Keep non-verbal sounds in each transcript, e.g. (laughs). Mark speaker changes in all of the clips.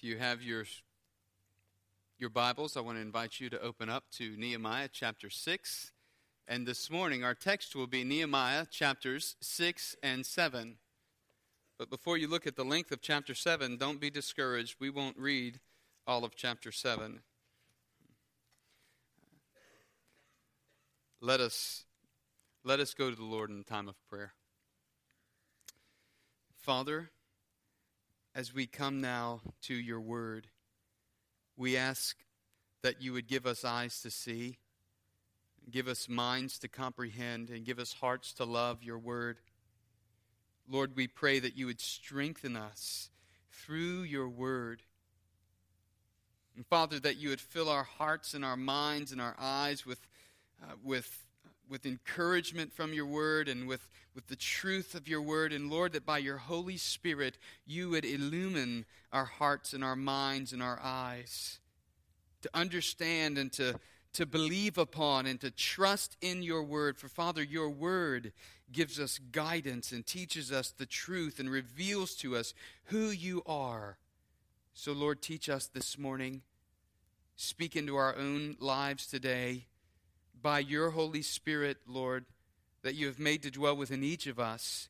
Speaker 1: If you have your, your Bibles, I want to invite you to open up to Nehemiah chapter 6. And this morning, our text will be Nehemiah chapters 6 and 7. But before you look at the length of chapter 7, don't be discouraged. We won't read all of chapter 7. Let us, let us go to the Lord in time of prayer. Father, as we come now to your word, we ask that you would give us eyes to see, give us minds to comprehend, and give us hearts to love your word. Lord, we pray that you would strengthen us through your word. And Father, that you would fill our hearts and our minds and our eyes with, uh, with with encouragement from your word and with, with the truth of your word. And Lord, that by your Holy Spirit, you would illumine our hearts and our minds and our eyes to understand and to, to believe upon and to trust in your word. For Father, your word gives us guidance and teaches us the truth and reveals to us who you are. So, Lord, teach us this morning. Speak into our own lives today by your Holy Spirit, Lord, that you have made to dwell within each of us,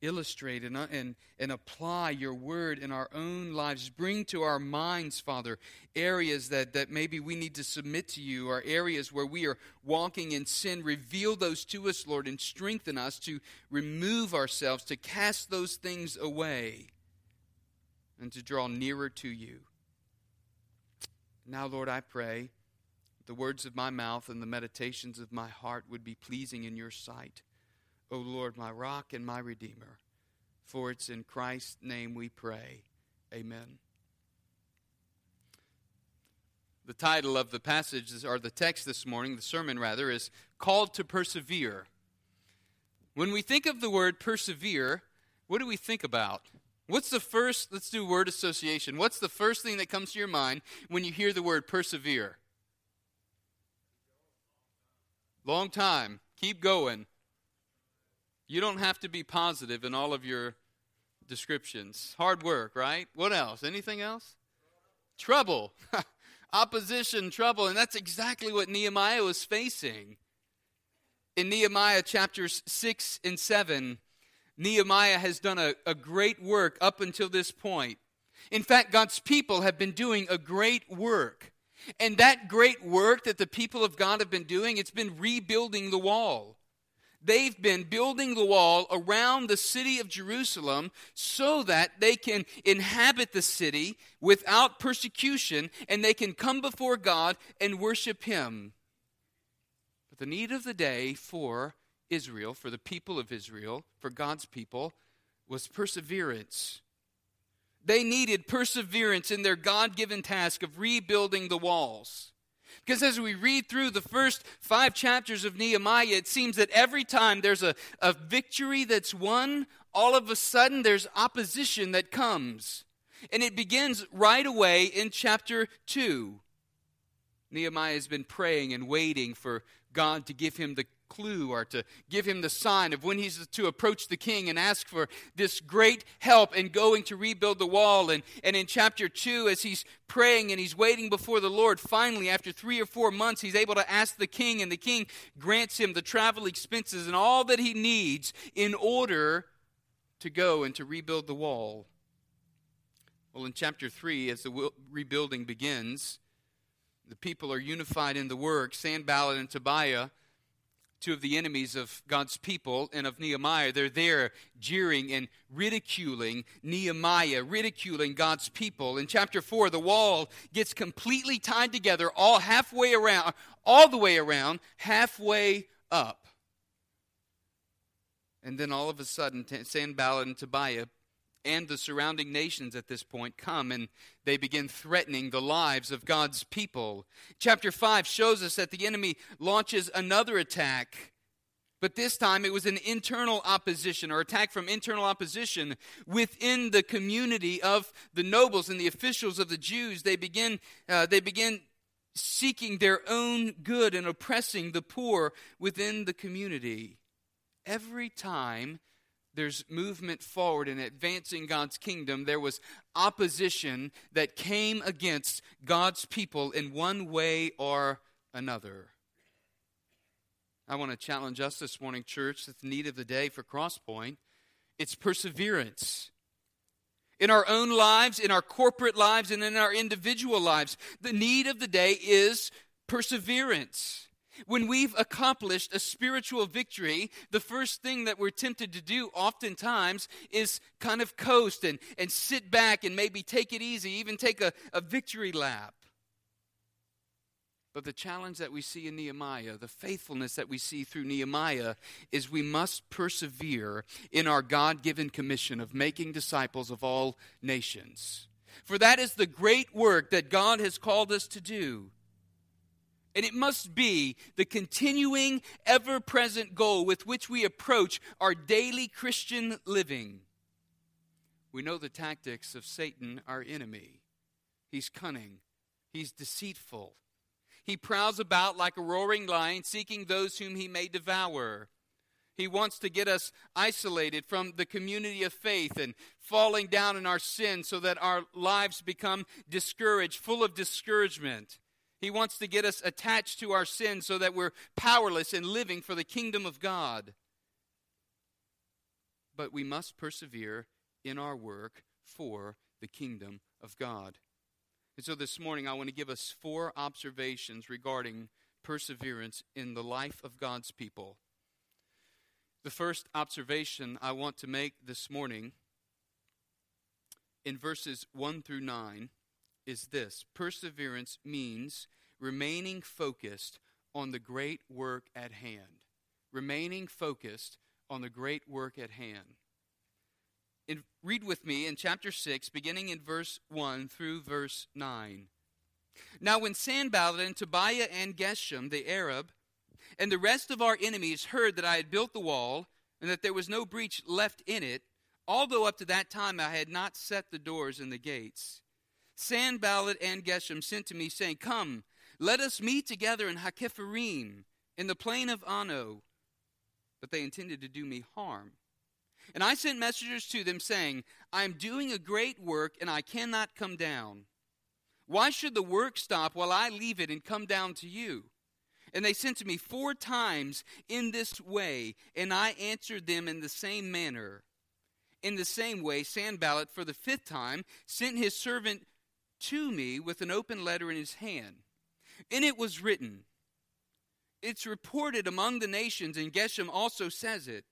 Speaker 1: illustrate and, uh, and, and apply your word in our own lives. Bring to our minds, Father, areas that, that maybe we need to submit to you, or areas where we are walking in sin. Reveal those to us, Lord, and strengthen us to remove ourselves, to cast those things away, and to draw nearer to you. Now, Lord, I pray the words of my mouth and the meditations of my heart would be pleasing in your sight. O Lord, my rock and my redeemer. For it's in Christ's name we pray. Amen. The title of the passage, or the text this morning, the sermon rather, is Called to Persevere. When we think of the word persevere, what do we think about? What's the first, let's do word association. What's the first thing that comes to your mind when you hear the word persevere? Long time. Keep going. You don't have to be positive in all of your descriptions. Hard work, right? What else? Anything else? Trouble. (laughs) Opposition, trouble. And that's exactly what Nehemiah was facing. In Nehemiah chapters 6 and 7, Nehemiah has done a, a great work up until this point. In fact, God's people have been doing a great work. And that great work that the people of God have been doing, it's been rebuilding the wall. They've been building the wall around the city of Jerusalem so that they can inhabit the city without persecution and they can come before God and worship Him. But the need of the day for Israel, for the people of Israel, for God's people, was perseverance. They needed perseverance in their God given task of rebuilding the walls. Because as we read through the first five chapters of Nehemiah, it seems that every time there's a, a victory that's won, all of a sudden there's opposition that comes. And it begins right away in chapter 2. Nehemiah has been praying and waiting for God to give him the clue or to give him the sign of when he's to approach the king and ask for this great help in going to rebuild the wall. And, and in chapter 2, as he's praying and he's waiting before the Lord, finally, after three or four months, he's able to ask the king, and the king grants him the travel expenses and all that he needs in order to go and to rebuild the wall. Well, in chapter 3, as the rebuilding begins, the people are unified in the work. Sanballat and Tobiah two of the enemies of God's people and of Nehemiah. They're there jeering and ridiculing Nehemiah, ridiculing God's people. In chapter 4, the wall gets completely tied together, all halfway around, all the way around, halfway up. And then all of a sudden, Sanballat and Tobiah and the surrounding nations at this point come and they begin threatening the lives of God's people. Chapter 5 shows us that the enemy launches another attack, but this time it was an internal opposition or attack from internal opposition within the community of the nobles and the officials of the Jews. They begin, uh, they begin seeking their own good and oppressing the poor within the community. Every time there's movement forward in advancing God's kingdom, there was opposition that came against God's people in one way or another. I want to challenge us this morning, church, that the need of the day for Crosspoint. It's perseverance. In our own lives, in our corporate lives, and in our individual lives, the need of the day is perseverance. When we've accomplished a spiritual victory, the first thing that we're tempted to do oftentimes is kind of coast and, and sit back and maybe take it easy, even take a, a victory lap. But the challenge that we see in Nehemiah, the faithfulness that we see through Nehemiah, is we must persevere in our God given commission of making disciples of all nations. For that is the great work that God has called us to do. And it must be the continuing, ever present goal with which we approach our daily Christian living. We know the tactics of Satan, our enemy. He's cunning, he's deceitful, he prowls about like a roaring lion, seeking those whom he may devour. He wants to get us isolated from the community of faith and falling down in our sin so that our lives become discouraged, full of discouragement. He wants to get us attached to our sin so that we're powerless in living for the kingdom of God. But we must persevere in our work for the kingdom of God. And so this morning, I want to give us four observations regarding perseverance in the life of God's people. The first observation I want to make this morning in verses 1 through 9 is this perseverance means remaining focused on the great work at hand. Remaining focused on the great work at hand in, read with me in chapter 6, beginning in verse 1 through verse 9. Now, when Sanballat and Tobiah and Geshem, the Arab, and the rest of our enemies heard that I had built the wall and that there was no breach left in it, although up to that time I had not set the doors and the gates, Sanballat and Geshem sent to me, saying, Come, let us meet together in Hakkephirim, in the plain of Ono. But they intended to do me harm. And I sent messengers to them, saying, I am doing a great work, and I cannot come down. Why should the work stop while I leave it and come down to you? And they sent to me four times in this way, and I answered them in the same manner. In the same way, Sanballat, for the fifth time, sent his servant to me with an open letter in his hand. In it was written, It's reported among the nations, and Geshem also says it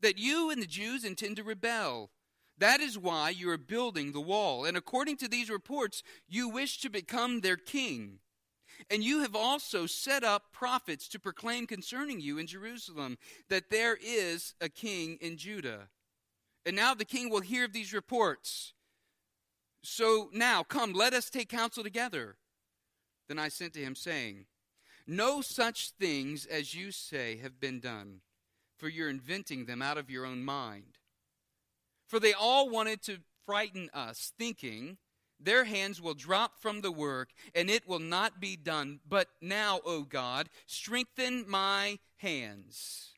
Speaker 1: that you and the Jews intend to rebel. That is why you are building the wall. And according to these reports, you wish to become their king. And you have also set up prophets to proclaim concerning you in Jerusalem that there is a king in Judah. And now the king will hear of these reports. So now, come, let us take counsel together. Then I sent to him, saying, No such things as you say have been done for you're inventing them out of your own mind. For they all wanted to frighten us, thinking, their hands will drop from the work, and it will not be done. But now, O God, strengthen my hands.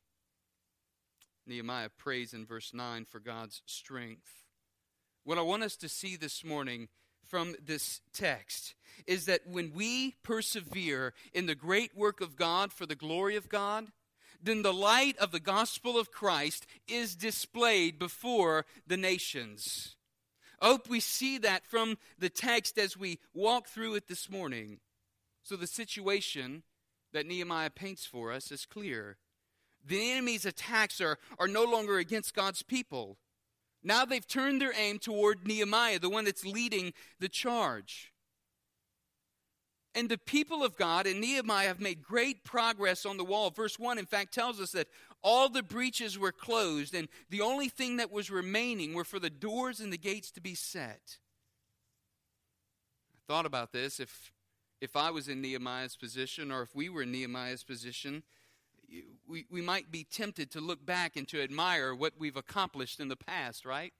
Speaker 1: Nehemiah prays in verse 9 for God's strength. What I want us to see this morning from this text is that when we persevere in the great work of God for the glory of God, then the light of the gospel of Christ is displayed before the nations. I hope we see that from the text as we walk through it this morning. So the situation that Nehemiah paints for us is clear. The enemy's attacks are, are no longer against God's people. Now they've turned their aim toward Nehemiah, the one that's leading the charge. And the people of God and Nehemiah have made great progress on the wall. Verse 1, in fact, tells us that all the breaches were closed, and the only thing that was remaining were for the doors and the gates to be set. I thought about this. If, if I was in Nehemiah's position, or if we were in Nehemiah's position, we, we might be tempted to look back and to admire what we've accomplished in the past, right?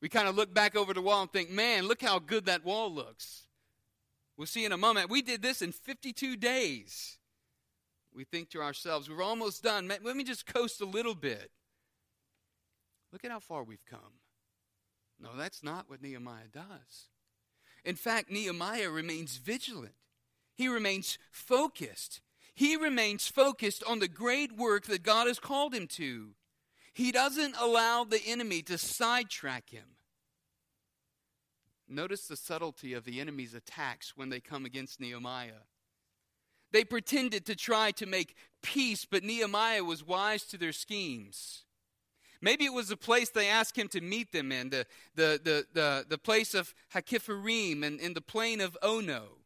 Speaker 1: We kind of look back over the wall and think, man, look how good that wall looks. We'll see in a moment. We did this in 52 days. We think to ourselves, we're almost done. Let me just coast a little bit. Look at how far we've come. No, that's not what Nehemiah does. In fact, Nehemiah remains vigilant, he remains focused. He remains focused on the great work that God has called him to. He doesn't allow the enemy to sidetrack him. Notice the subtlety of the enemy's attacks when they come against Nehemiah. They pretended to try to make peace, but Nehemiah was wise to their schemes. Maybe it was the place they asked him to meet them in, the, the, the, the, the place of Hakkephirim and in the plain of Ono.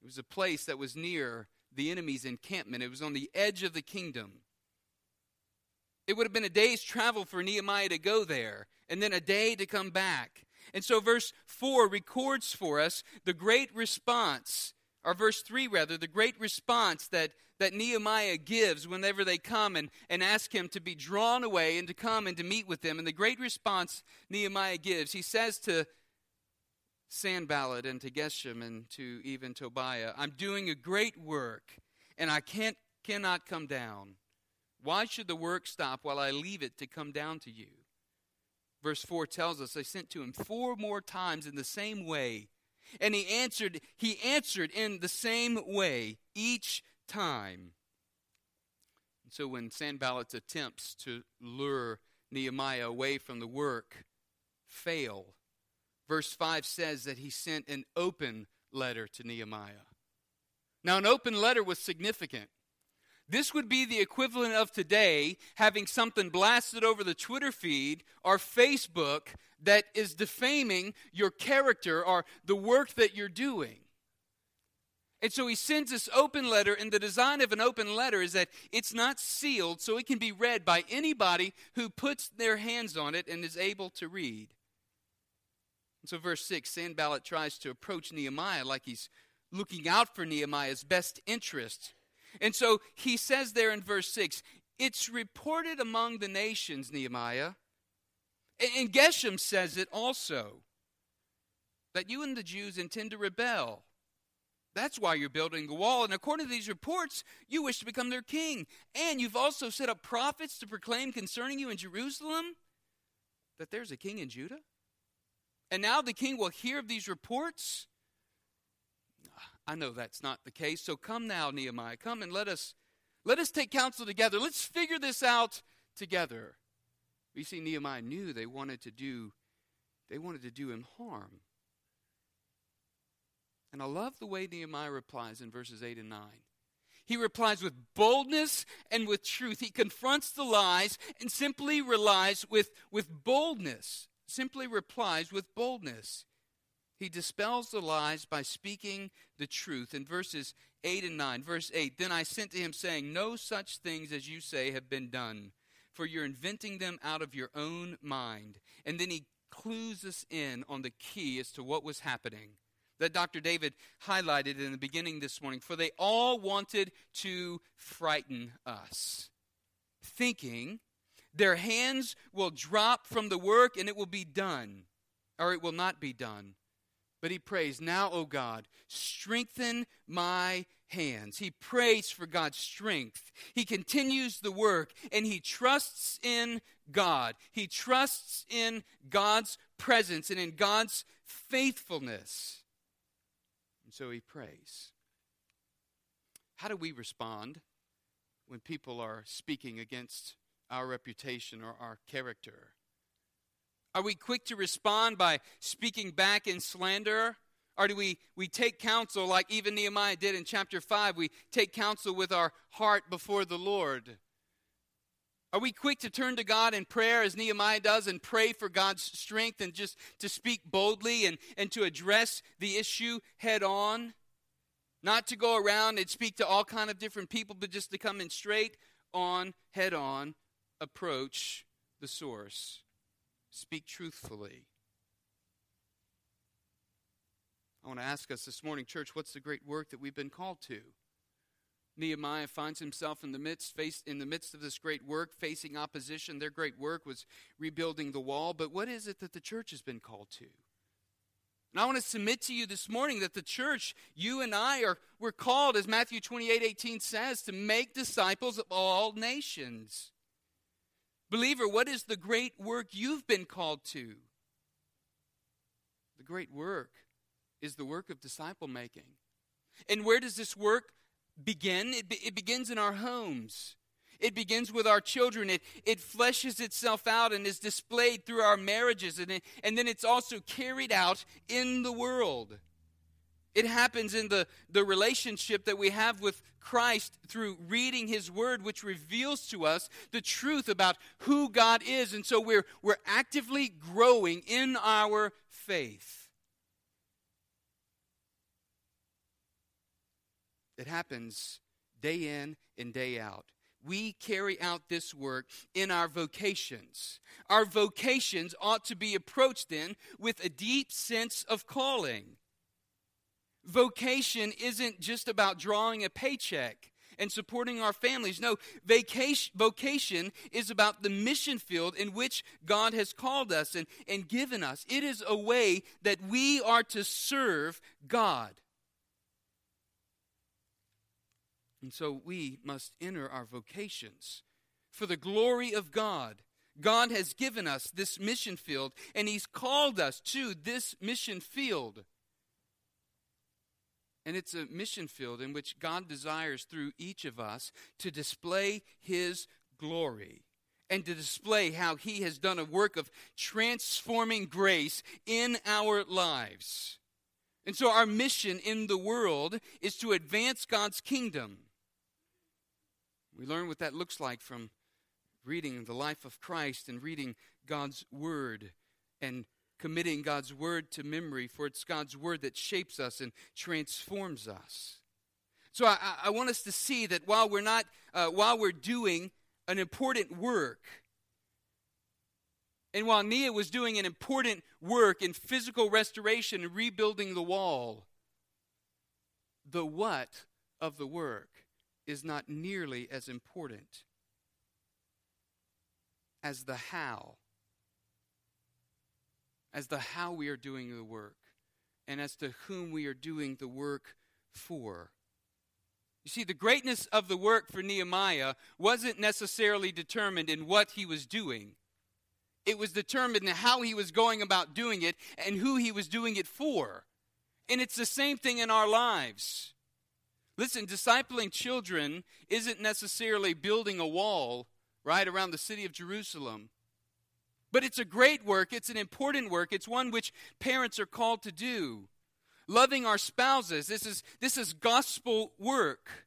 Speaker 1: It was a place that was near the enemy's encampment, it was on the edge of the kingdom. It would have been a day's travel for Nehemiah to go there, and then a day to come back. And so, verse 4 records for us the great response, or verse 3 rather, the great response that, that Nehemiah gives whenever they come and, and ask him to be drawn away and to come and to meet with them. And the great response Nehemiah gives, he says to Sanballat and to Geshem and to even Tobiah, I'm doing a great work, and I can't, cannot come down. Why should the work stop while I leave it to come down to you? Verse 4 tells us, I sent to him four more times in the same way. And he answered, he answered in the same way each time. And so when Sanballat's attempts to lure Nehemiah away from the work fail, verse 5 says that he sent an open letter to Nehemiah. Now, an open letter was significant. This would be the equivalent of today having something blasted over the Twitter feed or Facebook that is defaming your character or the work that you're doing. And so he sends this open letter, and the design of an open letter is that it's not sealed, so it can be read by anybody who puts their hands on it and is able to read. And so, verse 6 Sanballat tries to approach Nehemiah like he's looking out for Nehemiah's best interest. And so he says there in verse 6 It's reported among the nations, Nehemiah. And Geshem says it also that you and the Jews intend to rebel. That's why you're building the wall. And according to these reports, you wish to become their king. And you've also set up prophets to proclaim concerning you in Jerusalem that there's a king in Judah. And now the king will hear of these reports I know that's not the case. So come now, Nehemiah. Come and let us let us take counsel together. Let's figure this out together. You see, Nehemiah knew they wanted to do they wanted to do him harm. And I love the way Nehemiah replies in verses 8 and 9. He replies with boldness and with truth. He confronts the lies and simply relies with, with boldness. Simply replies with boldness. He dispels the lies by speaking the truth. In verses 8 and 9, verse 8 Then I sent to him, saying, No such things as you say have been done, for you're inventing them out of your own mind. And then he clues us in on the key as to what was happening that Dr. David highlighted in the beginning this morning. For they all wanted to frighten us, thinking their hands will drop from the work and it will be done, or it will not be done. But he prays, Now, O God, strengthen my hands. He prays for God's strength. He continues the work and he trusts in God. He trusts in God's presence and in God's faithfulness. And so he prays. How do we respond when people are speaking against our reputation or our character? Are we quick to respond by speaking back in slander? Or do we, we take counsel like even Nehemiah did in chapter 5? We take counsel with our heart before the Lord. Are we quick to turn to God in prayer as Nehemiah does and pray for God's strength and just to speak boldly and, and to address the issue head on? Not to go around and speak to all kind of different people, but just to come in straight on, head on, approach the source. Speak truthfully. I want to ask us this morning, church, what's the great work that we've been called to? Nehemiah finds himself in the midst, face, in the midst of this great work, facing opposition. Their great work was rebuilding the wall. But what is it that the church has been called to? And I want to submit to you this morning that the church, you and I, are we're called, as Matthew 28 18 says, to make disciples of all nations. Believer, what is the great work you've been called to? The great work is the work of disciple making. And where does this work begin? It, be, it begins in our homes. It begins with our children. It, it fleshes itself out and is displayed through our marriages. And, it, and then it's also carried out in the world. It happens in the, the relationship that we have with Christ through reading His Word, which reveals to us the truth about who God is. And so we're, we're actively growing in our faith. It happens day in and day out. We carry out this work in our vocations. Our vocations ought to be approached then with a deep sense of calling. Vocation isn't just about drawing a paycheck and supporting our families. No, vacation, vocation is about the mission field in which God has called us and, and given us. It is a way that we are to serve God. And so we must enter our vocations for the glory of God. God has given us this mission field, and He's called us to this mission field. And it's a mission field in which God desires through each of us to display His glory and to display how He has done a work of transforming grace in our lives. And so, our mission in the world is to advance God's kingdom. We learn what that looks like from reading the life of Christ and reading God's Word and committing God's Word to memory, for it's God's Word that shapes us and transforms us. So I, I want us to see that while we're not, uh, while we're doing an important work, and while Nehemiah was doing an important work in physical restoration and rebuilding the wall, the what of the work is not nearly as important as the how. As the how we are doing the work, and as to whom we are doing the work for. You see, the greatness of the work for Nehemiah wasn't necessarily determined in what he was doing. It was determined in how he was going about doing it and who he was doing it for. And it's the same thing in our lives. Listen, discipling children isn't necessarily building a wall right around the city of Jerusalem. But it's a great work, it's an important work, it's one which parents are called to do. Loving our spouses, this is, this is gospel work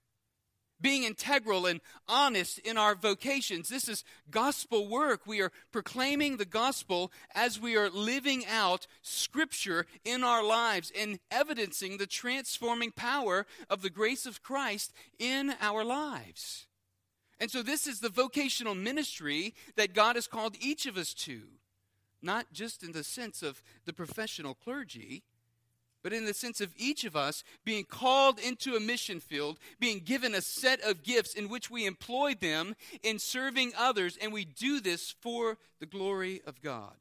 Speaker 1: being integral and honest in our vocations. This is gospel work. We are proclaiming the gospel as we are living out scripture in our lives and evidencing the transforming power of the grace of Christ in our lives. And so, this is the vocational ministry that God has called each of us to, not just in the sense of the professional clergy but in the sense of each of us being called into a mission field, being given a set of gifts in which we employ them in serving others, and we do this for the glory of God.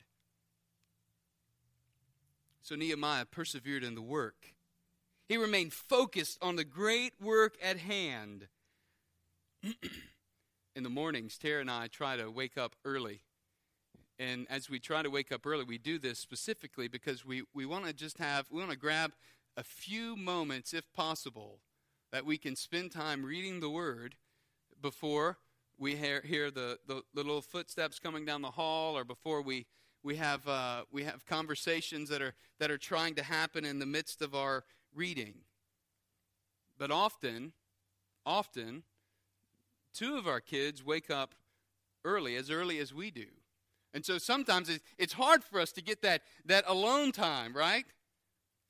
Speaker 1: So Nehemiah persevered in the work. He remained focused on the great work at hand. (clears throat) in the mornings, Tara and I try to wake up early and as we try to wake up early, we do this specifically because we, we want to just have, we want to grab a few moments, if possible, that we can spend time reading the Word before we hear, hear the, the, little footsteps coming down the hall or before we, we, have, uh, we have conversations that are, that are trying to happen in the midst of our reading. But often, often, two of our kids wake up early, as early as we do. And so sometimes it's hard for us to get that, that alone time, right?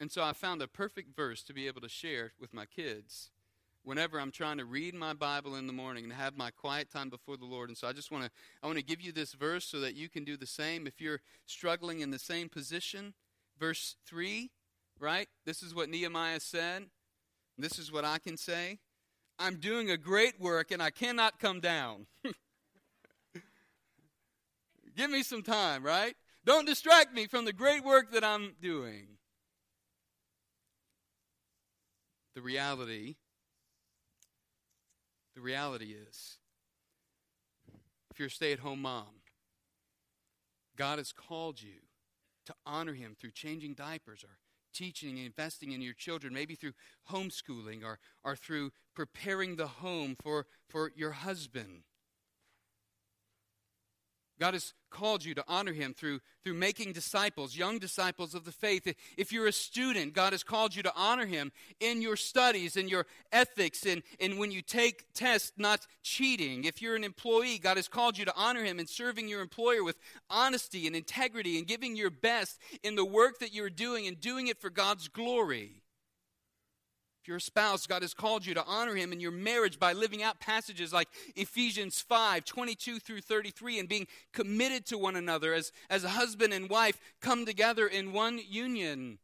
Speaker 1: And so I found a perfect verse to be able to share with my kids whenever I'm trying to read my Bible in the morning and have my quiet time before the Lord. And so I just want to I want to give you this verse so that you can do the same if you're struggling in the same position. Verse 3, right? This is what Nehemiah said. This is what I can say. I'm doing a great work and I cannot come down. (laughs) Give me some time, right? Don't distract me from the great work that I'm doing. The reality, the reality is, if you're a stay at home mom, God has called you to honor Him through changing diapers or teaching and investing in your children, maybe through homeschooling or, or through preparing the home for, for your husband. God has called you to honor him through, through making disciples, young disciples of the faith. If you're a student, God has called you to honor him in your studies, in your ethics, and, and when you take tests, not cheating. If you're an employee, God has called you to honor him in serving your employer with honesty and integrity and giving your best in the work that you're doing and doing it for God's glory. If spouse, God has called you to honor him in your marriage by living out passages like Ephesians 5 22 through 33 and being committed to one another as, as a husband and wife come together in one union.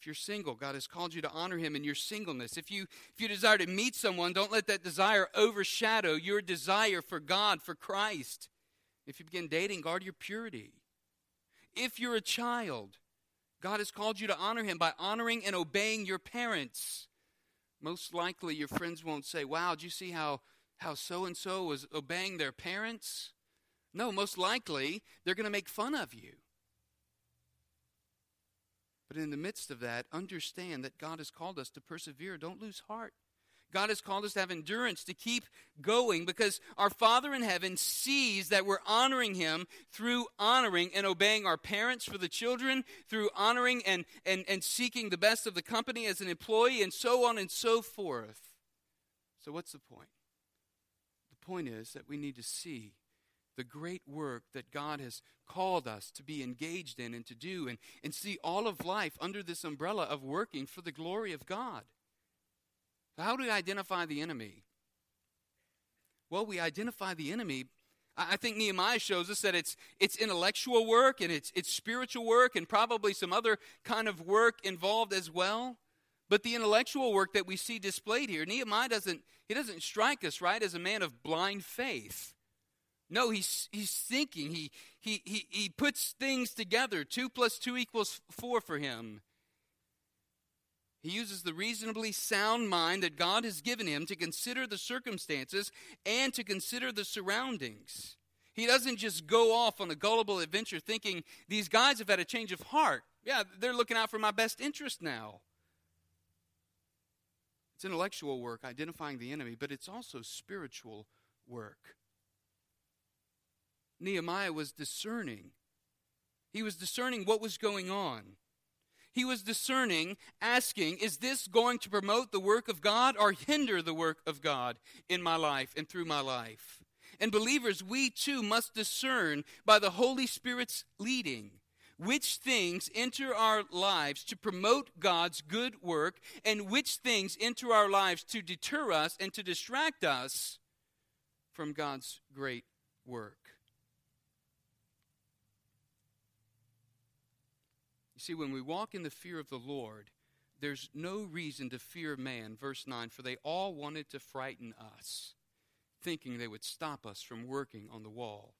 Speaker 1: If you're single, God has called you to honor him in your singleness. If you if you desire to meet someone, don't let that desire overshadow your desire for God, for Christ. If you begin dating, guard your purity. If you're a child, God has called you to honor him by honoring and obeying your parents. Most likely, your friends won't say, Wow, did you see how how so and so was obeying their parents? No, most likely, they're going to make fun of you. But in the midst of that, understand that God has called us to persevere. Don't lose heart. God has called us to have endurance, to keep going, because our Father in heaven sees that we're honoring Him through honoring and obeying our parents for the children, through honoring and, and, and seeking the best of the company as an employee, and so on and so forth. So, what's the point? The point is that we need to see the great work that God has called us to be engaged in and to do, and, and see all of life under this umbrella of working for the glory of God. How do we identify the enemy? Well, we identify the enemy. I think Nehemiah shows us that it's, it's intellectual work and it's, it's spiritual work and probably some other kind of work involved as well. But the intellectual work that we see displayed here, Nehemiah doesn't, he doesn't strike us, right, as a man of blind faith. No, he's, he's thinking. He, he, he, he puts things together. Two plus two equals four for him. He uses the reasonably sound mind that God has given him to consider the circumstances and to consider the surroundings. He doesn't just go off on a gullible adventure thinking, these guys have had a change of heart. Yeah, they're looking out for my best interest now. It's intellectual work, identifying the enemy, but it's also spiritual work. Nehemiah was discerning. He was discerning what was going on. He was discerning, asking, is this going to promote the work of God or hinder the work of God in my life and through my life? And believers, we too must discern by the Holy Spirit's leading which things enter our lives to promote God's good work and which things enter our lives to deter us and to distract us from God's great work. See, when we walk in the fear of the Lord, there's no reason to fear man. Verse 9, for they all wanted to frighten us, thinking they would stop us from working on the wall.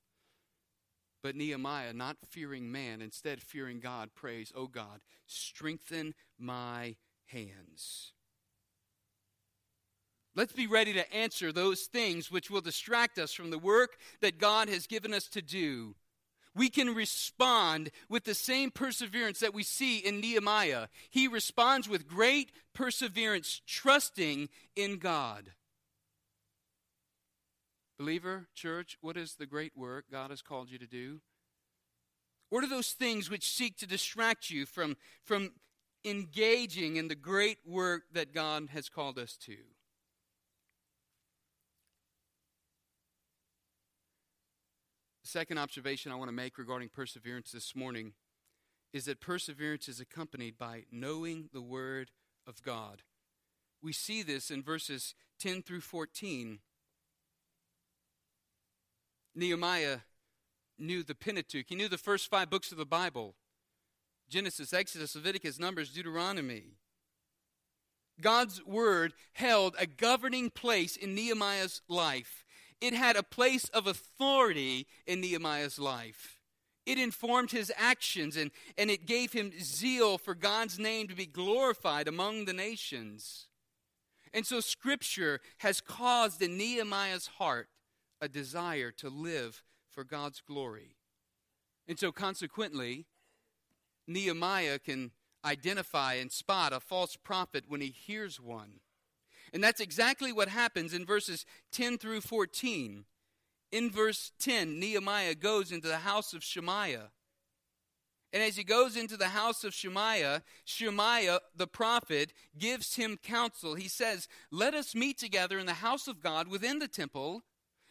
Speaker 1: But Nehemiah, not fearing man, instead fearing God, prays, Oh God, strengthen my hands. Let's be ready to answer those things which will distract us from the work that God has given us to do we can respond with the same perseverance that we see in Nehemiah. He responds with great perseverance, trusting in God. Believer, church, what is the great work God has called you to do? What are those things which seek to distract you from, from engaging in the great work that God has called us to? Second observation I want to make regarding perseverance this morning is that perseverance is accompanied by knowing the Word of God. We see this in verses 10 through 14. Nehemiah knew the Pentateuch, he knew the first five books of the Bible Genesis, Exodus, Leviticus, Numbers, Deuteronomy. God's Word held a governing place in Nehemiah's life it had a place of authority in Nehemiah's life. It informed his actions and, and it gave him zeal for God's name to be glorified among the nations. And so, Scripture has caused in Nehemiah's heart a desire to live for God's glory. And so, consequently, Nehemiah can identify and spot a false prophet when he hears one. And that's exactly what happens in verses 10 through 14. In verse 10, Nehemiah goes into the house of Shemaiah. And as he goes into the house of Shemaiah, Shemaiah the prophet gives him counsel. He says, Let us meet together in the house of God within the temple,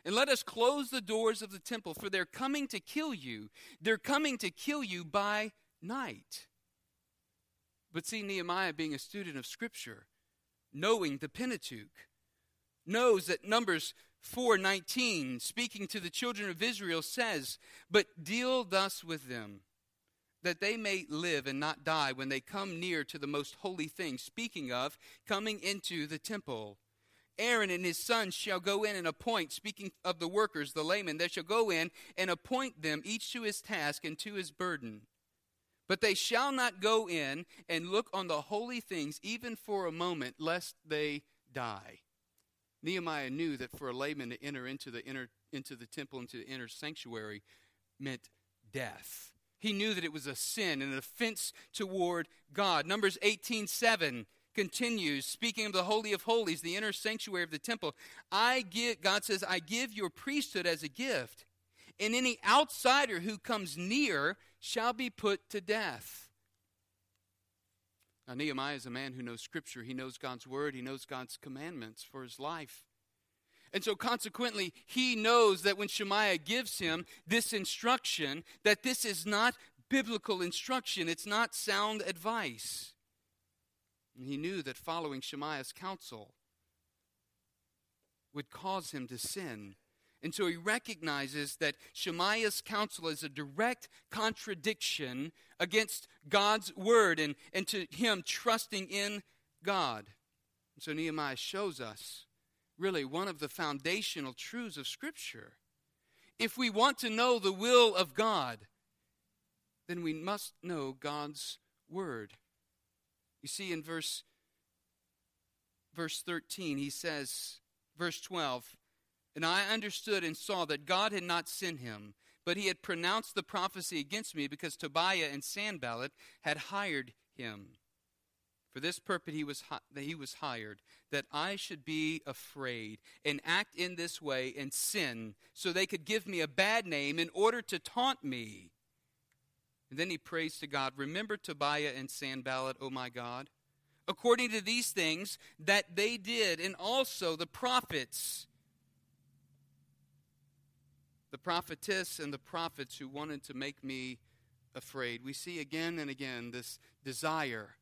Speaker 1: and let us close the doors of the temple, for they're coming to kill you. They're coming to kill you by night. But see, Nehemiah, being a student of Scripture, knowing the Pentateuch, knows that Numbers 4:19 speaking to the children of Israel says, "But deal thus with them that they may live and not die when they come near to the most holy thing, speaking of coming into the temple. Aaron and his sons shall go in and appoint, speaking of the workers, the laymen, they shall go in and appoint them each to his task and to his burden. But they shall not go in and look on the holy things even for a moment, lest they die. Nehemiah knew that for a layman to enter into the inner into the temple, into the inner sanctuary, meant death. He knew that it was a sin and an offense toward God. Numbers 18:7 continues speaking of the holy of holies, the inner sanctuary of the temple. I give God says, "I give your priesthood as a gift, and any outsider who comes near shall be put to death." Now, Nehemiah is a man who knows Scripture. He knows God's Word. He knows God's commandments for his life. And so consequently, he knows that when Shemaiah gives him this instruction, that this is not biblical instruction, it's not sound advice. And he knew that following Shemaiah's counsel would cause him to sin. And so he recognizes that Shemaiah's counsel is a direct contradiction against God's word and, and to him trusting in God. And so Nehemiah shows us really one of the foundational truths of Scripture. If we want to know the will of God, then we must know God's Word. You see, in verse, verse 13, he says, verse 12, And I understood and saw that God had not sent him, but he had pronounced the prophecy against me because Tobiah and Sanballat had hired him. For this purpose he was, he was hired, that I should be afraid and act in this way and sin, so they could give me a bad name in order to taunt me. And then he prays to God, Remember Tobiah and Sanballat, O my God, according to these things that they did, and also the prophets, the prophetess and the prophets who wanted to make me afraid. We see again and again this desire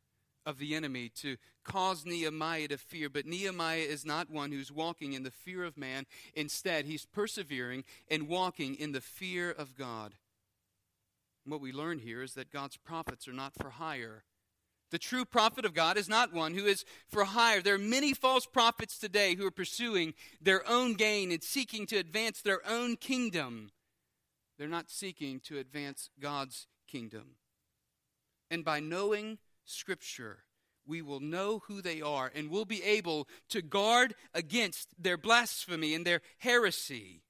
Speaker 1: of the enemy to cause Nehemiah to fear. But Nehemiah is not one who's walking in the fear of man. Instead, he's persevering and walking in the fear of God. What we learn here is that God's prophets are not for hire. The true prophet of God is not one who is for hire. There are many false prophets today who are pursuing their own gain and seeking to advance their own kingdom. They're not seeking to advance God's kingdom. And by knowing Scripture, we will know who they are and we'll be able to guard against their blasphemy and their heresy.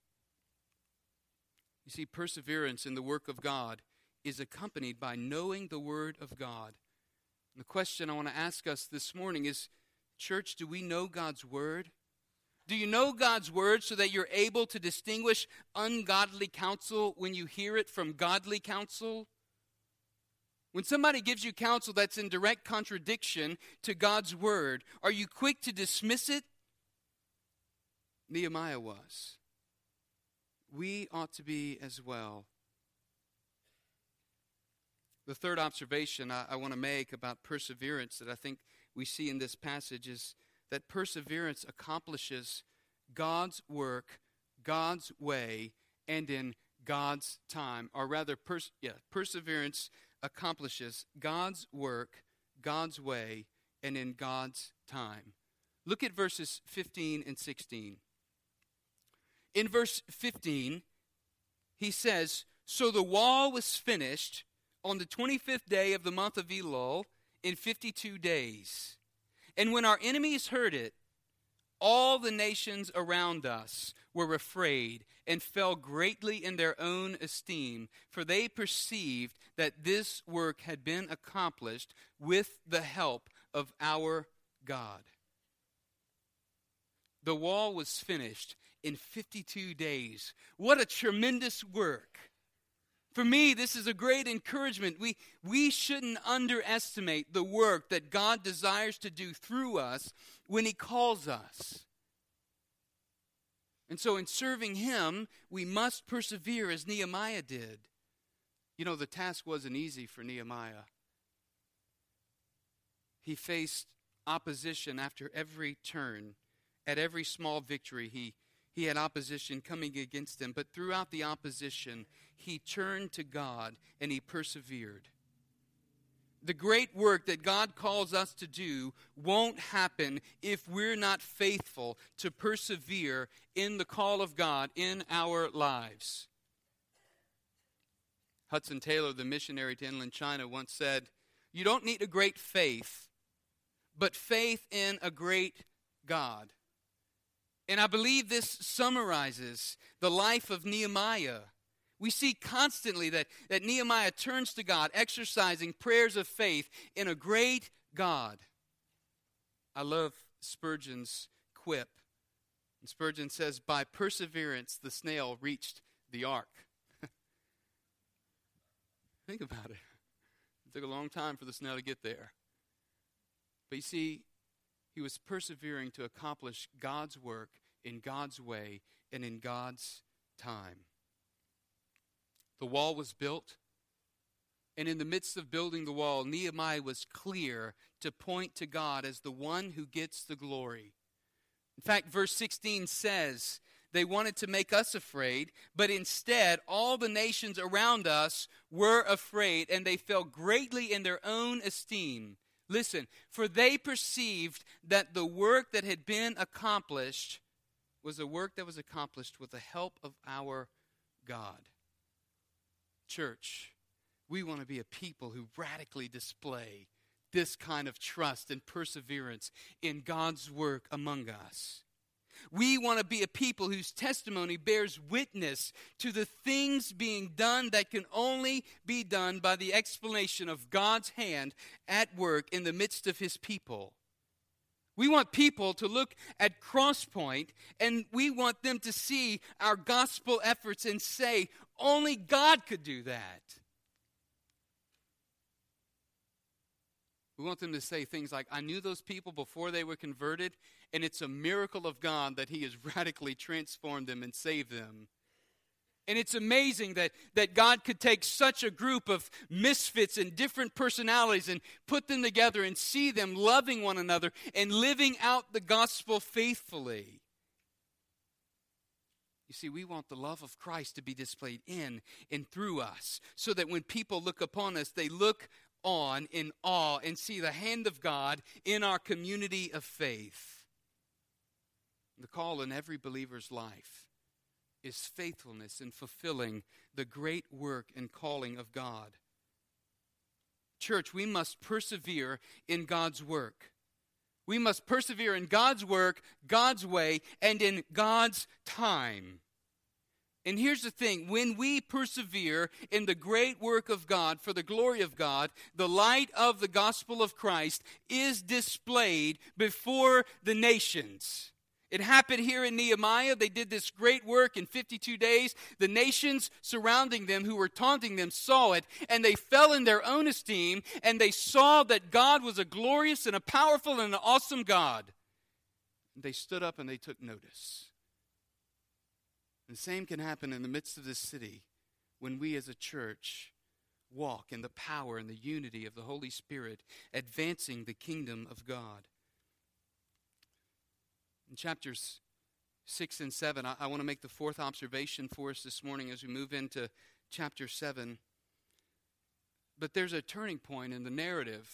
Speaker 1: You see, perseverance in the work of God is accompanied by knowing the Word of God. The question I want to ask us this morning is Church, do we know God's Word? Do you know God's Word so that you're able to distinguish ungodly counsel when you hear it from godly counsel? When somebody gives you counsel that's in direct contradiction to God's word, are you quick to dismiss it? Nehemiah was. We ought to be as well. The third observation I, I want to make about perseverance that I think we see in this passage is that perseverance accomplishes God's work, God's way, and in God's time. Or rather, pers- yeah, perseverance accomplishes God's work, God's way, and in God's time. Look at verses 15 and 16. In verse 15, he says, So the wall was finished on the 25th day of the month of Elul in 52 days. And when our enemies heard it, all the nations around us were afraid and fell greatly in their own esteem, for they perceived that this work had been accomplished with the help of our God. The wall was finished in 52 days. What a tremendous work! For me, this is a great encouragement. We, we shouldn't underestimate the work that God desires to do through us when He calls us. And so, in serving Him, we must persevere as Nehemiah did. You know, the task wasn't easy for Nehemiah. He faced opposition after every turn. At every small victory, he, he had opposition coming against him. But throughout the opposition, he turned to God and he persevered. The great work that God calls us to do won't happen if we're not faithful to persevere in the call of God in our lives. Hudson Taylor, the missionary to inland China, once said, You don't need a great faith, but faith in a great God. And I believe this summarizes the life of Nehemiah. We see constantly that, that Nehemiah turns to God, exercising prayers of faith in a great God. I love Spurgeon's quip. And Spurgeon says, By perseverance, the snail reached the ark. (laughs) Think about it. It took a long time for the snail to get there. But you see, he was persevering to accomplish God's work in God's way and in God's time. The wall was built, and in the midst of building the wall, Nehemiah was clear to point to God as the one who gets the glory. In fact, verse 16 says, they wanted to make us afraid, but instead, all the nations around us were afraid, and they fell greatly in their own esteem. Listen, for they perceived that the work that had been accomplished was a work that was accomplished with the help of our God. Church, we want to be a people who radically display this kind of trust and perseverance in God's work among us. We want to be a people whose testimony bears witness to the things being done that can only be done by the explanation of God's hand at work in the midst of his people. We want people to look at Crosspoint and we want them to see our gospel efforts and say, only God could do that. We want them to say things like, I knew those people before they were converted, and it's a miracle of God that He has (laughs) radically transformed them and saved them. And it's amazing that, that God could take such a group of misfits and different personalities and put them together and see them loving one another and living out the gospel faithfully. You see, we want the love of Christ to be displayed in and through us so that when people look upon us, they look on in awe and see the hand of God in our community of faith. The call in every believer's life is faithfulness in fulfilling the great work and calling of God. Church, we must persevere in God's work. We must persevere in God's work, God's way, and in God's time. And here's the thing when we persevere in the great work of God for the glory of God, the light of the gospel of Christ is displayed before the nations. It happened here in Nehemiah. They did this great work in 52 days. The nations surrounding them who were taunting them saw it, and they fell in their own esteem, and they saw that God was a glorious and a powerful and an awesome God. They stood up and they took notice. And the same can happen in the midst of this city when we as a church walk in the power and the unity of the Holy Spirit, advancing the kingdom of God. In chapters 6 and 7, I, I want to make the fourth observation for us this morning as we move into chapter 7. But there's a turning point in the narrative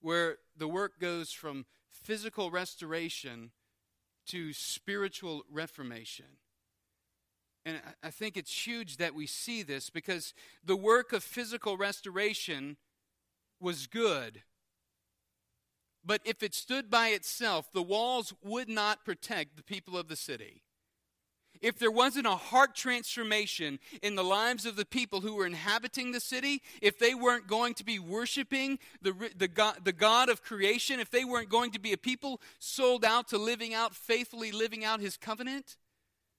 Speaker 1: where the work goes from physical restoration to spiritual reformation. And I think it's huge that we see this because the work of physical restoration was good. But if it stood by itself, the walls would not protect the people of the city. If there wasn't a heart transformation in the lives of the people who were inhabiting the city, if they weren't going to be worshiping the, the, God, the God of creation, if they weren't going to be a people sold out to living out, faithfully living out his covenant,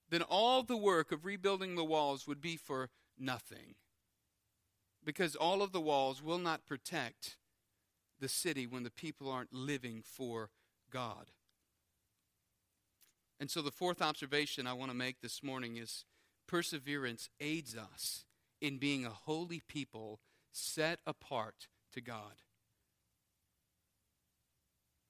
Speaker 1: then all the work of rebuilding the walls would be for nothing. Because all of the walls will not protect the city when the people aren't living for God. And so, the fourth observation I want to make this morning is perseverance aids us in being a holy people set apart to God.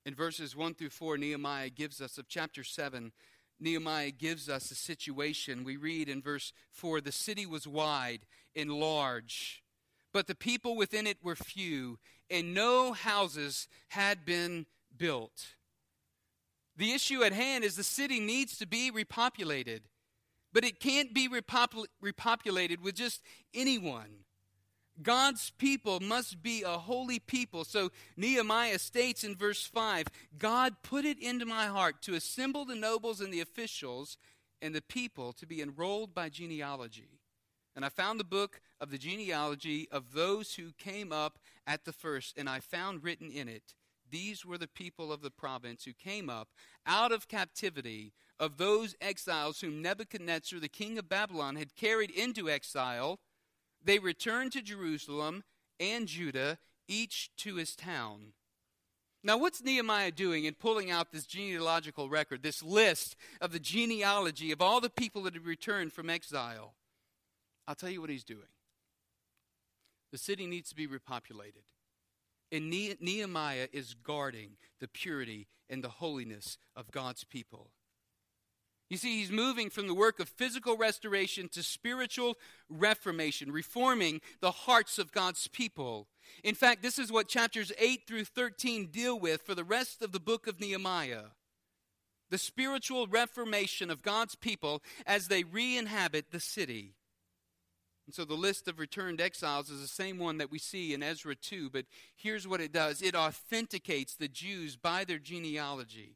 Speaker 1: In verses 1 through 4, Nehemiah gives us, of chapter 7, Nehemiah gives us a situation. We read in verse 4 the city was wide and large, but the people within it were few, and no houses had been built. The issue at hand is the city needs to be repopulated, but it can't be repopul- repopulated with just anyone. God's people must be a holy people. So Nehemiah states in verse 5 God put it into my heart to assemble the nobles and the officials and the people to be enrolled by genealogy. And I found the book of the genealogy of those who came up at the first, and I found written in it these were the people of the province who came up out of captivity of those exiles whom Nebuchadnezzar, the king of Babylon, had carried into exile. They returned to Jerusalem and Judah, each to his town. Now, what's Nehemiah doing in pulling out this genealogical record, this list of the genealogy of all the people that had returned from exile? I'll tell you what he's doing. The city needs to be repopulated. And Nehemiah is guarding the purity and the holiness of God's people. You see, he's moving from the work of physical restoration to spiritual reformation, reforming the hearts of God's people. In fact, this is what chapters 8 through 13 deal with for the rest of the book of Nehemiah the spiritual reformation of God's people as they re inhabit the city. And so the list of returned exiles is the same one that we see in Ezra 2, but here's what it does it authenticates the Jews by their genealogy.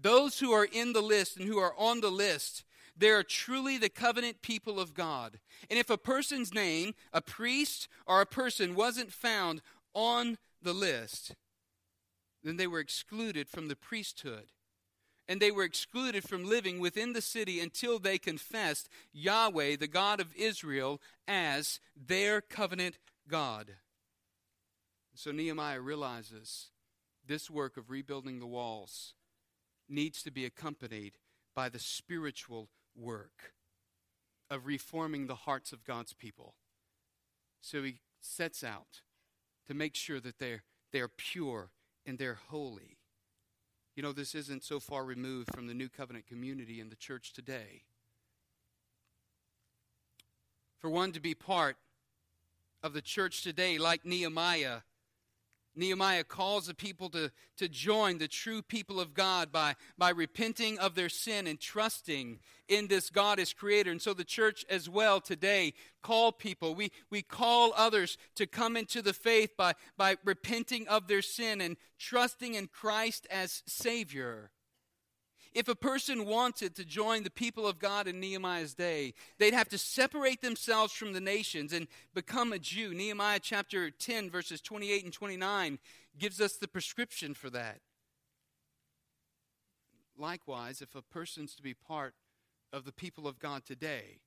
Speaker 1: Those who are in the list and who are on the list, they are truly the covenant people of God. And if a person's name, a priest or a person, wasn't found on the list, then they were excluded from the priesthood and they were excluded from living within the city until they confessed Yahweh, the God of Israel, as their covenant God. So Nehemiah realizes this work of rebuilding the walls needs to be accompanied by the spiritual work of reforming the hearts of God's people. So he sets out to make sure that they're, they're pure and they're holy. You know, this isn't so far removed from the New Covenant community in the church today. For one to be part of the church today, like Nehemiah, Nehemiah calls the people to, to join the true people of God by, by repenting of their sin and trusting in this God as creator. And so the church as well today call people. We, we call others to come into the faith by, by repenting of their sin and trusting in Christ as Savior. If a person wanted to join the people of God in Nehemiah's day, they'd have to separate themselves from the nations and become a Jew. Nehemiah chapter 10, verses 28 and 29 gives us the prescription for that. Likewise, if a person's to be part of the people of God today,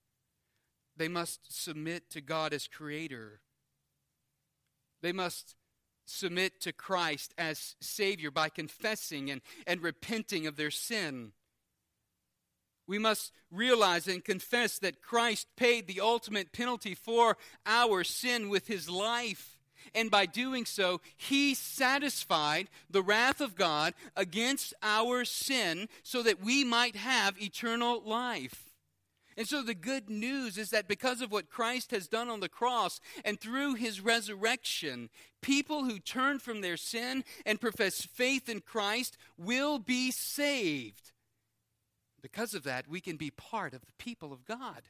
Speaker 1: they must submit to God as creator. They must submit to Christ as Savior by confessing and, and repenting of their sin. We must realize and confess that Christ paid the ultimate penalty for our sin with his life. And by doing so, he satisfied the wrath of God against our sin so that we might have eternal life. And so the good news is that because of what Christ has done on the cross and through his resurrection, people who turn from their sin and profess faith in Christ will be saved. Because of that, we can be part of the people of God.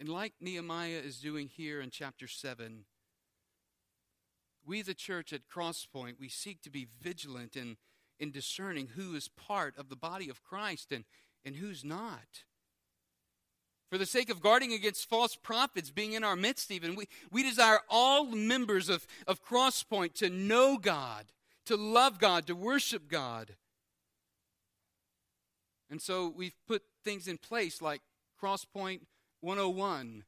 Speaker 1: And like Nehemiah is doing here in chapter 7, we, the church at Crosspoint, we seek to be vigilant in, in discerning who is part of the body of Christ and, and who's not. For the sake of guarding against false prophets being in our midst, even, we, we desire all members of, of Crosspoint to know God, to love God, to worship God. And so we've put things in place like Crosspoint 101,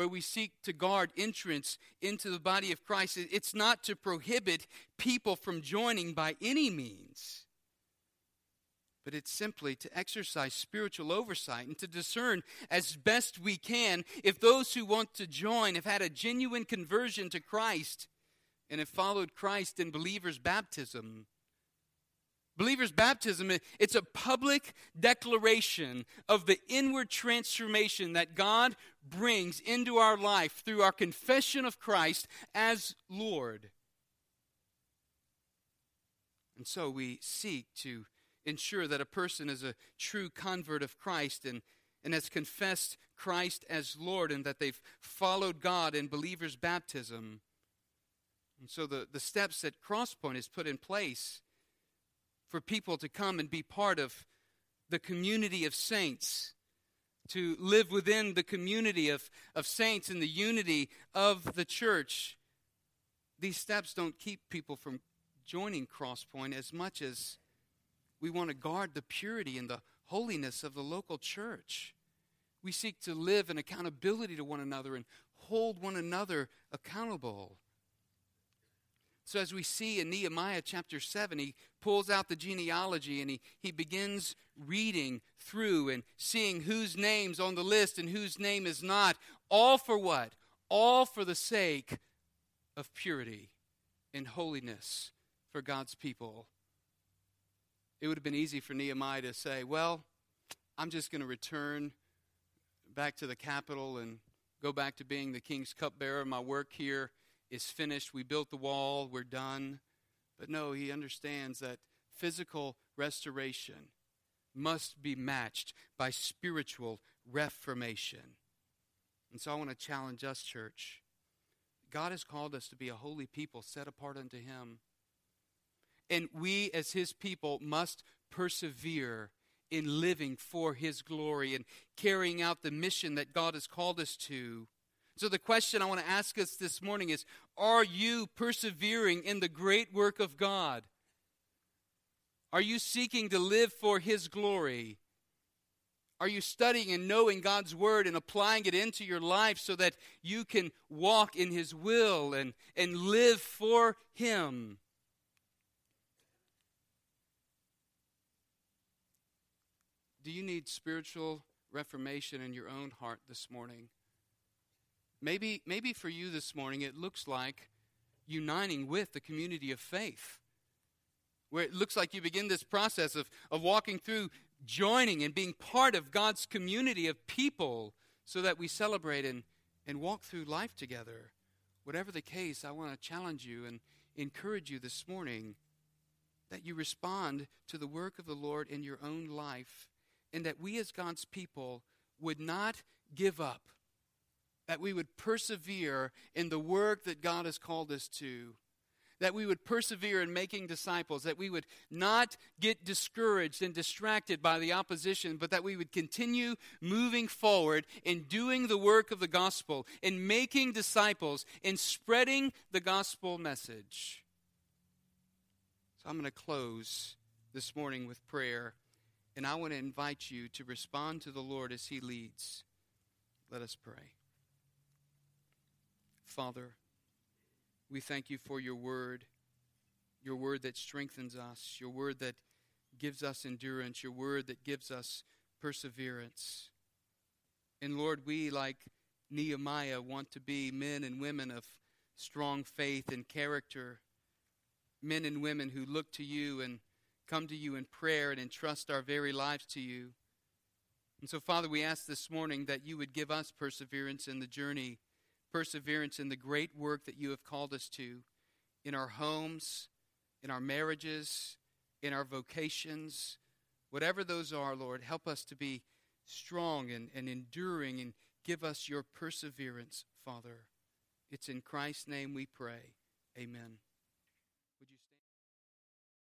Speaker 1: where we seek to guard entrance into the body of Christ. It's not to prohibit people from joining by any means, but it's simply to exercise spiritual oversight and to discern as best we can if those who want to join have had a genuine conversion to Christ and have followed Christ in believers' baptism. Believer's baptism, it's a public declaration of the inward transformation that God brings into our life through our confession of Christ as Lord. And so we seek to ensure that a person is a true convert of Christ and, and has confessed Christ as Lord and that they've followed God in believer's baptism. And so the, the steps that Crosspoint has put in place for people to come and be part of the community of saints, to live within the community of, of saints and the unity of the church. These steps don't keep people from joining Crosspoint as much as we want to guard the purity and the holiness of the local church. We seek to live in accountability to one another and hold one another accountable. So, as we see in Nehemiah chapter 7, he pulls out the genealogy and he, he begins reading through and seeing whose name's on the list and whose name is not. All for what? All for the sake of purity and holiness for God's people. It would have been easy for Nehemiah to say, Well, I'm just going to return back to the capital and go back to being the king's cupbearer. My work here is finished. We built the wall. We're done. But no, he understands that physical restoration must be matched by spiritual reformation. And so I want to challenge us, church. God has called us to be a holy people set apart unto Him. And we, as His people, must persevere in living for His glory and carrying out the mission that God has called us to. So, the question I want to ask us this morning is Are you persevering in the great work of God? Are you seeking to live for His glory? Are you studying and knowing God's Word and applying it into your life so that you can walk in His will and, and live for Him? Do you need spiritual reformation in your own heart this morning? Maybe, maybe for you this morning, it looks like uniting with the community of faith, where it looks like you begin this process of, of walking through joining and being part of God's community of people so that we celebrate and, and walk through life together. Whatever the case, I want to challenge you and encourage you this morning that you respond to the work of the Lord in your own life and that we as God's people would not give up that we would persevere in the work that God has called us to, that we would persevere in making disciples, that we would not get discouraged and distracted by the opposition, but that we would continue moving forward in doing the work of the gospel, in making disciples, in spreading the gospel message. So I'm going to close this morning with prayer, and I want to invite you to respond to the Lord as He leads. Let us pray. Father, we thank you for your word, your word that strengthens us, your word that gives us endurance, your word that gives us perseverance. And Lord, we, like Nehemiah, want to be men and women of strong faith and character, men and women who look to you and come to you in prayer and entrust our very lives to you. And so, Father, we ask this morning that you would give us perseverance in the journey perseverance in the great work that you have called us to in our homes, in our marriages, in our vocations, whatever those are, Lord, help us to be strong and, and enduring and give us your perseverance, Father. It's in Christ's name we pray. Amen.